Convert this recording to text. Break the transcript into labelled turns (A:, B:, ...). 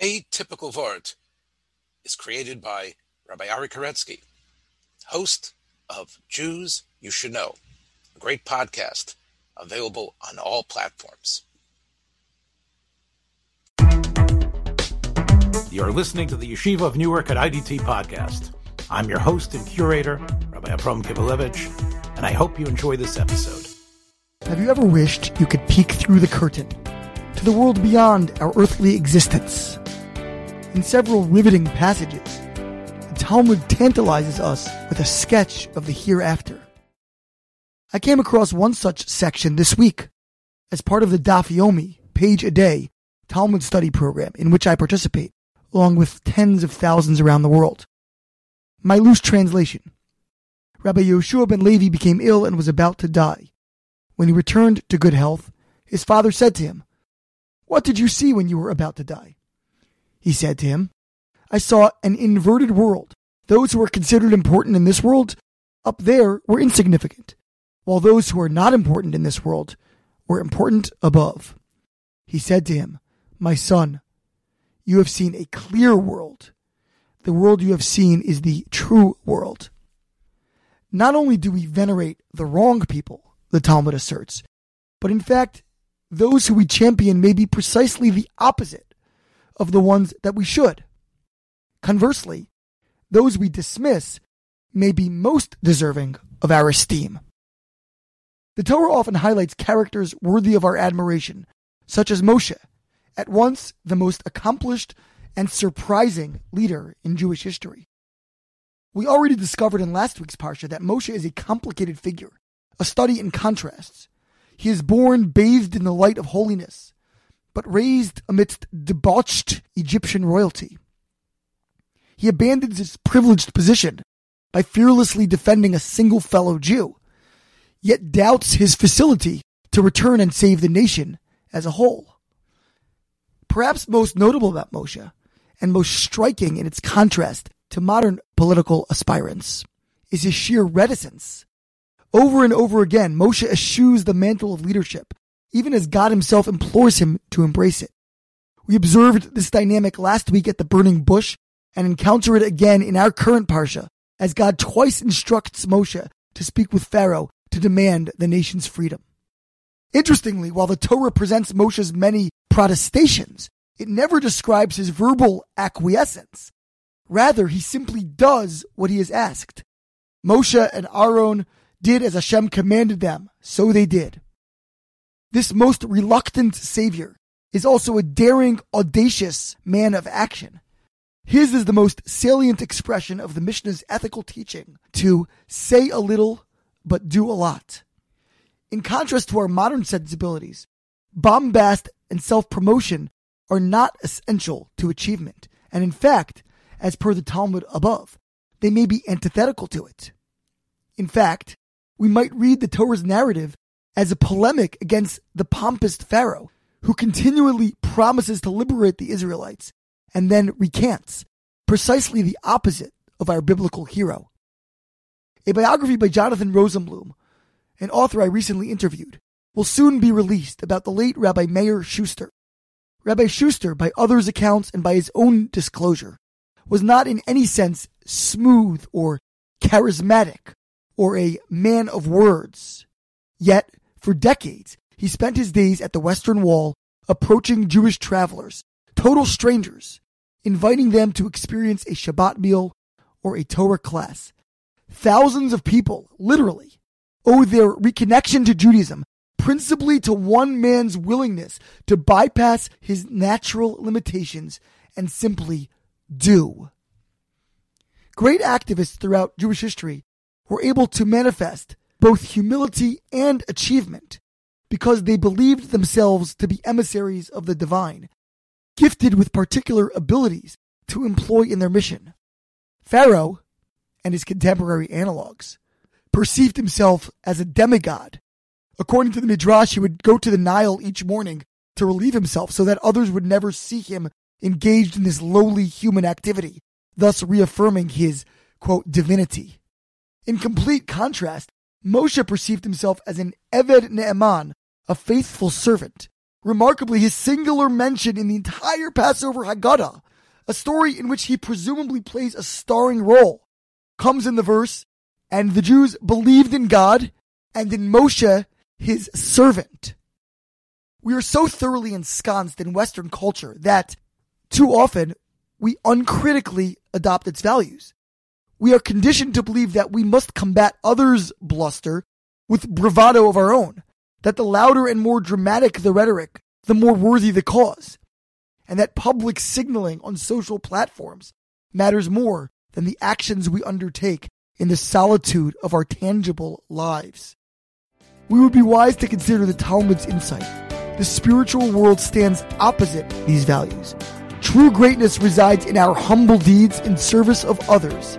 A: Atypical Vort is created by Rabbi Ari Koretzky, host of Jews You Should Know, a great podcast available on all platforms.
B: You're listening to the Yeshiva of Newark at IDT podcast. I'm your host and curator, Rabbi Abram Kibalevich, and I hope you enjoy this episode.
C: Have you ever wished you could peek through the curtain to the world beyond our earthly existence? In several riveting passages, the Talmud tantalizes us with a sketch of the hereafter. I came across one such section this week as part of the Daf Yomi page a day Talmud study program in which I participate, along with tens of thousands around the world. My loose translation. Rabbi Yehoshua ben Levi became ill and was about to die. When he returned to good health, his father said to him, What did you see when you were about to die? He said to him, I saw an inverted world. Those who are considered important in this world, up there, were insignificant, while those who are not important in this world were important above. He said to him, My son, you have seen a clear world. The world you have seen is the true world. Not only do we venerate the wrong people, the Talmud asserts, but in fact, those who we champion may be precisely the opposite of the ones that we should. Conversely, those we dismiss may be most deserving of our esteem. The Torah often highlights characters worthy of our admiration, such as Moshe, at once the most accomplished and surprising leader in Jewish history. We already discovered in last week's Parsha that Moshe is a complicated figure, a study in contrasts. He is born bathed in the light of holiness, but raised amidst debauched Egyptian royalty. He abandons his privileged position by fearlessly defending a single fellow Jew, yet doubts his facility to return and save the nation as a whole. Perhaps most notable about Moshe, and most striking in its contrast to modern political aspirants, is his sheer reticence. Over and over again, Moshe eschews the mantle of leadership, even as God himself implores him to embrace it. We observed this dynamic last week at the burning bush and encounter it again in our current Parsha, as God twice instructs Moshe to speak with Pharaoh to demand the nation's freedom. Interestingly, while the Torah presents Moshe's many protestations, it never describes his verbal acquiescence. Rather, he simply does what he is asked. Moshe and Aaron did as Hashem commanded them, so they did. This most reluctant savior is also a daring, audacious man of action. His is the most salient expression of the Mishnah's ethical teaching to say a little, but do a lot. In contrast to our modern sensibilities, bombast and self promotion are not essential to achievement, and in fact, as per the Talmud above, they may be antithetical to it. In fact, we might read the Torah's narrative as a polemic against the pompous Pharaoh, who continually promises to liberate the Israelites and then recants, precisely the opposite of our biblical hero. A biography by Jonathan Rosenblum, an author I recently interviewed, will soon be released about the late Rabbi Meir Schuster, Rabbi Schuster, by others' accounts and by his own disclosure, was not in any sense smooth or charismatic or a man of words. Yet, for decades, he spent his days at the Western Wall approaching Jewish travelers, total strangers, inviting them to experience a Shabbat meal or a Torah class. Thousands of people, literally, owe their reconnection to Judaism principally to one man's willingness to bypass his natural limitations and simply do. Great activists throughout Jewish history were able to manifest both humility and achievement because they believed themselves to be emissaries of the divine, gifted with particular abilities to employ in their mission. Pharaoh and his contemporary analogs perceived himself as a demigod According to the Midrash, he would go to the Nile each morning to relieve himself so that others would never see him engaged in this lowly human activity, thus reaffirming his, quote, divinity. In complete contrast, Moshe perceived himself as an Eved Ne'eman, a faithful servant, Remarkably, his singular mention in the entire Passover Haggadah, a story in which he presumably plays a starring role, comes in the verse, and the Jews believed in God and in Moshe, his servant. We are so thoroughly ensconced in Western culture that too often we uncritically adopt its values. We are conditioned to believe that we must combat others' bluster with bravado of our own, that the louder and more dramatic the rhetoric, the more worthy the cause, and that public signaling on social platforms matters more than the actions we undertake in the solitude of our tangible lives. We would be wise to consider the Talmud's insight. The spiritual world stands opposite these values. True greatness resides in our humble deeds in service of others